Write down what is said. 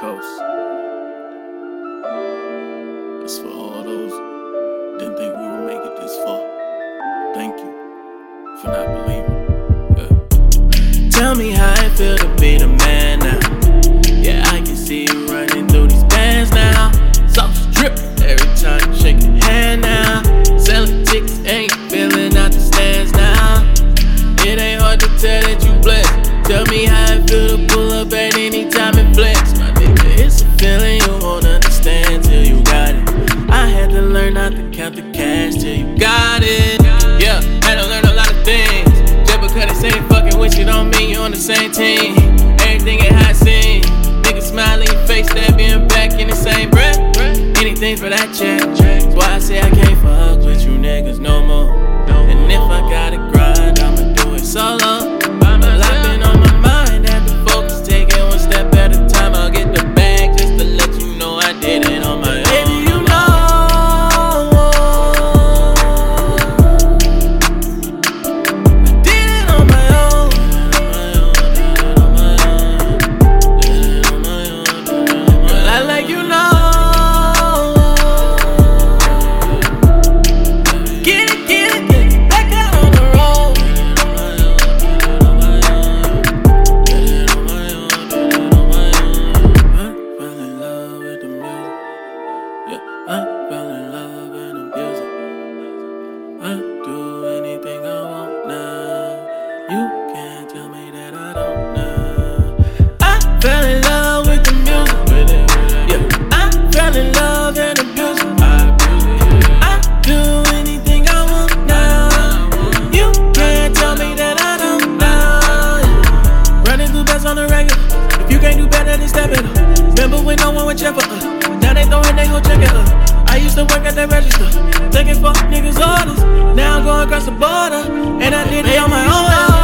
coast. That's for all those didn't think we would make it this far. Thank you for not believing. Yeah. Tell me how it feel to be the man. have to Huh? across the border, and I did it on my own.